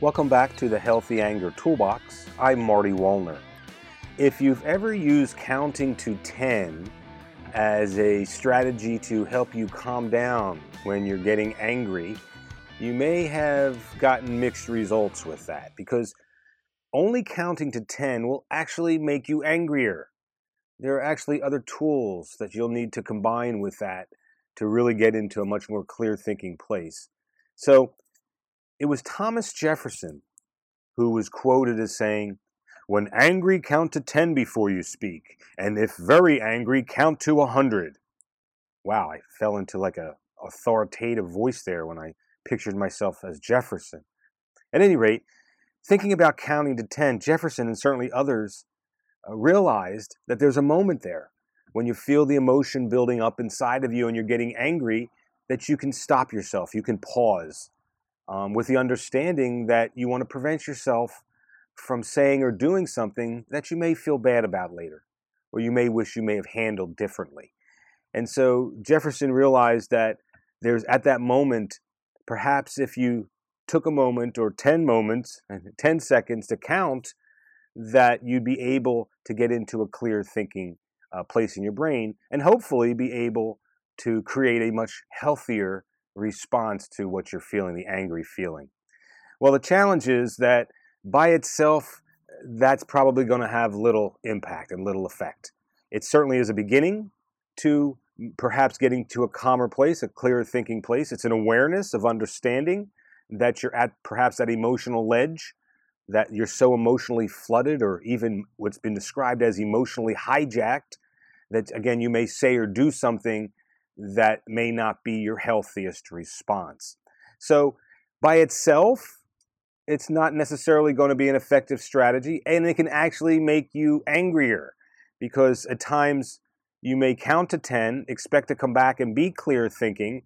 Welcome back to the Healthy Anger Toolbox. I'm Marty Wollner. If you've ever used counting to 10 as a strategy to help you calm down when you're getting angry, you may have gotten mixed results with that because only counting to 10 will actually make you angrier. There are actually other tools that you'll need to combine with that to really get into a much more clear thinking place. So, it was Thomas Jefferson who was quoted as saying, When angry, count to 10 before you speak, and if very angry, count to a 100. Wow, I fell into like a authoritative voice there when I pictured myself as Jefferson. At any rate, thinking about counting to 10, Jefferson and certainly others uh, realized that there's a moment there when you feel the emotion building up inside of you and you're getting angry that you can stop yourself, you can pause um, with the understanding that you want to prevent yourself from saying or doing something that you may feel bad about later, or you may wish you may have handled differently. And so Jefferson realized that there's at that moment, perhaps if you took a moment or 10 moments, and 10 seconds to count, that you'd be able to get into a clear thinking uh, place in your brain and hopefully be able to create a much healthier response to what you're feeling, the angry feeling. Well, the challenge is that by itself, that's probably going to have little impact and little effect. It certainly is a beginning to perhaps getting to a calmer place, a clearer thinking place. It's an awareness of understanding that you're at perhaps that emotional ledge, that you're so emotionally flooded, or even what's been described as emotionally hijacked, that again, you may say or do something that may not be your healthiest response. So, by itself, it's not necessarily going to be an effective strategy, and it can actually make you angrier because at times you may count to 10, expect to come back and be clear thinking,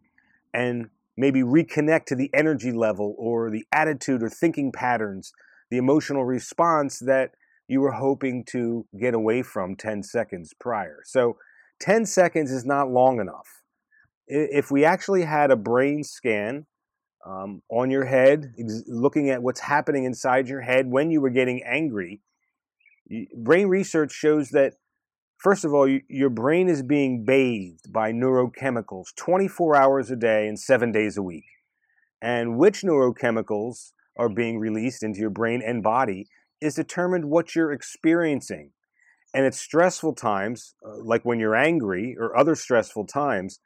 and maybe reconnect to the energy level or the attitude or thinking patterns, the emotional response that you were hoping to get away from 10 seconds prior. So, 10 seconds is not long enough if we actually had a brain scan um, on your head, ex- looking at what's happening inside your head when you were getting angry, brain research shows that, first of all, you, your brain is being bathed by neurochemicals 24 hours a day and seven days a week. And which neurochemicals are being released into your brain and body is determined what you're experiencing. And at stressful times, uh, like when you're angry or other stressful times,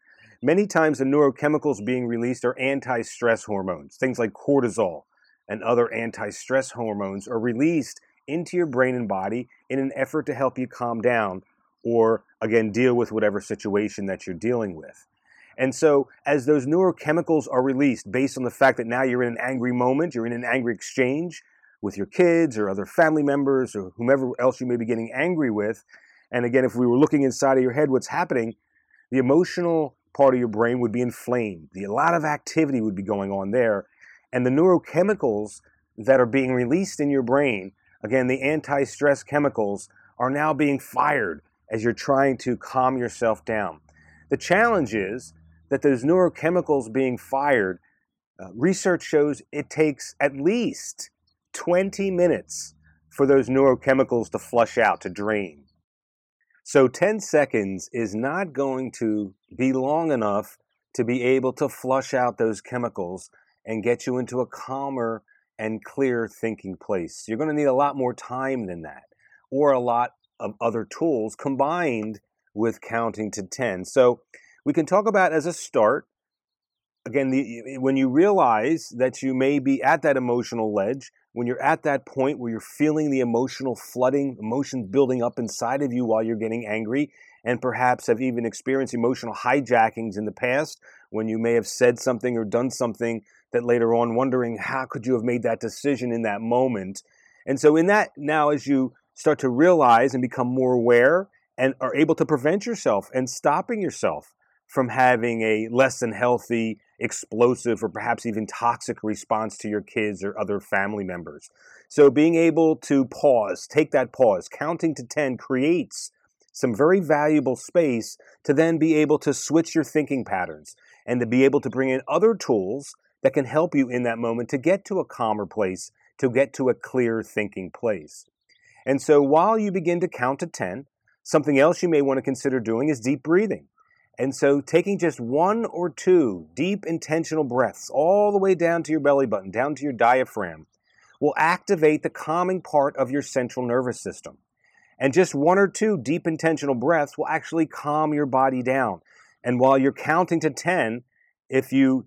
Many times the neurochemicals being released are anti stress hormones. Things like cortisol and other anti stress hormones are released into your brain and body in an effort to help you calm down or, again, deal with whatever situation that you're dealing with. And so, as those neurochemicals are released based on the fact that now you're in an angry moment, you're in an angry exchange with your kids or other family members or whomever else you may be getting angry with. And again, if we were looking inside of your head, what's happening, the emotional part of your brain would be inflamed. The, a lot of activity would be going on there. And the neurochemicals that are being released in your brain, again, the anti stress chemicals, are now being fired as you're trying to calm yourself down. The challenge is that those neurochemicals being fired, uh, research shows it takes at least 20 minutes for those neurochemicals to flush out, to drain. So 10 seconds is not going to be long enough to be able to flush out those chemicals and get you into a calmer and clear thinking place. You're going to need a lot more time than that, or a lot of other tools combined with counting to 10. So we can talk about as a start. Again, the, when you realize that you may be at that emotional ledge, when you're at that point where you're feeling the emotional flooding, emotions building up inside of you while you're getting angry, and perhaps have even experienced emotional hijackings in the past when you may have said something or done something that later on wondering how could you have made that decision in that moment. And so in that now as you start to realize and become more aware and are able to prevent yourself and stopping yourself from having a less than healthy explosive or perhaps even toxic response to your kids or other family members. So being able to pause, take that pause, counting to 10 creates some very valuable space to then be able to switch your thinking patterns and to be able to bring in other tools that can help you in that moment to get to a calmer place, to get to a clear thinking place. And so while you begin to count to 10, something else you may want to consider doing is deep breathing. And so taking just one or two deep intentional breaths all the way down to your belly button, down to your diaphragm, will activate the calming part of your central nervous system. And just one or two deep intentional breaths will actually calm your body down. And while you're counting to 10, if you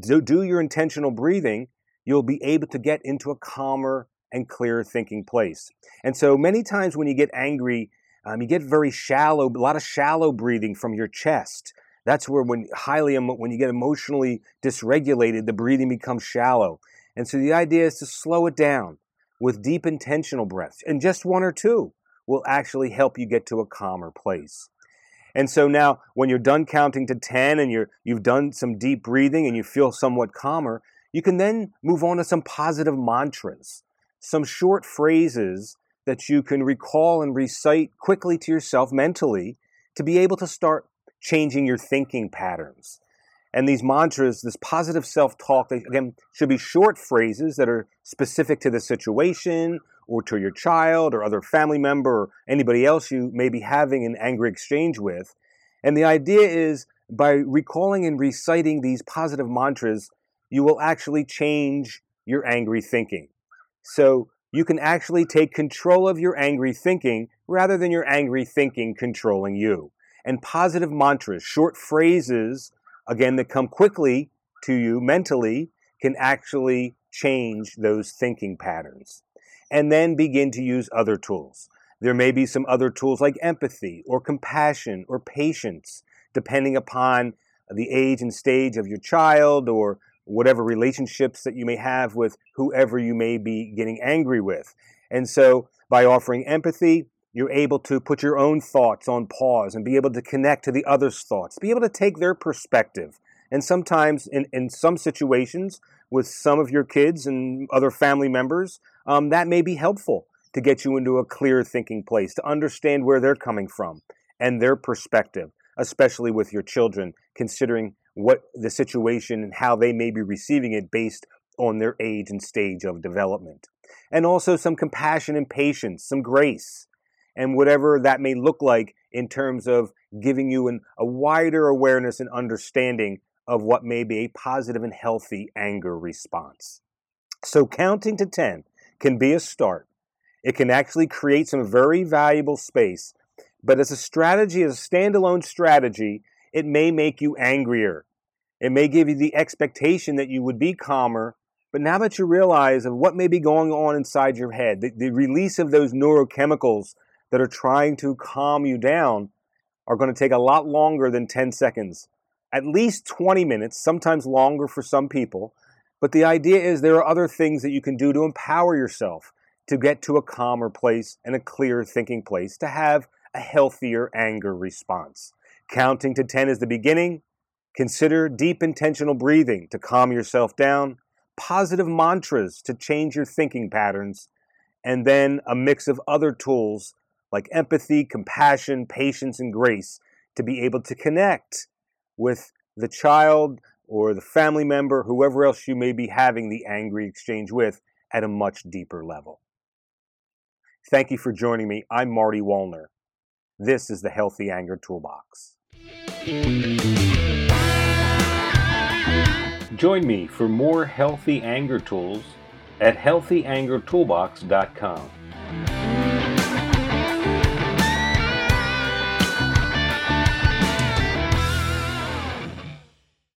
do, your intentional breathing, you'll be able to get into a calmer and clear thinking place. And so many times when you get angry, um, you get very shallow, a lot of shallow breathing from your chest. That's where when highly when you get emotionally dysregulated, the breathing becomes shallow. And so the idea is to slow it down with deep intentional breaths, and just one or two will actually help you get to a calmer place. And so now when you're done counting to 10 and you're you've done some deep breathing and you feel somewhat calmer, you can then move on to some positive mantras, some short phrases that you can recall and recite quickly to yourself mentally to be able to start changing your thinking patterns. And these mantras, this positive self talk, again, should be short phrases that are specific to the situation or to your child or other family member or anybody else you may be having an angry exchange with. And the idea is by recalling and reciting these positive mantras, you will actually change your angry thinking. So you can actually take control of your angry thinking rather than your angry thinking controlling you. And positive mantras, short phrases, again, that come quickly to you mentally, can actually change those thinking patterns and then begin to use other tools. There may be some other tools like empathy or compassion or patience, depending upon the age and stage of your child or whatever relationships that you may have with whoever you may be getting angry with. And so, by offering empathy, you're able to put your own thoughts on pause and be able to connect to the other's thoughts, be able to take their perspective. And sometimes, in, in some situations, with some of your kids and other family members, um, that may be helpful to get you into a clear thinking place, to understand where they're coming from and their perspective, especially with your children, considering what the situation and how they may be receiving it based on their age and stage of development. And also some compassion and patience, some grace, and whatever that may look like in terms of giving you an, a wider awareness and understanding of what may be a positive and healthy anger response. So, counting to 10 can be a start. It can actually create some very valuable space. But as a strategy, as a standalone strategy, it may make you angrier. It may give you the expectation that you would be calmer. But now that you realize of what may be going on inside your head, the, the release of those neurochemicals that are trying to calm you down are going to take a lot longer than 10 seconds. At least 20 minutes, sometimes longer for some people. But the idea is there are other things that you can do to empower yourself to get to a calmer place and a clear thinking place to have a healthier anger response. Counting to 10 is the beginning. Consider deep intentional breathing to calm yourself down, positive mantras to change your thinking patterns, and then a mix of other tools like empathy, compassion, patience, and grace to be able to connect with the child or the family member, whoever else you may be having the angry exchange with, at a much deeper level. Thank you for joining me. I'm Marty Wollner. This is the Healthy Anger Toolbox. Join me for more healthy anger tools at healthyangertoolbox.com.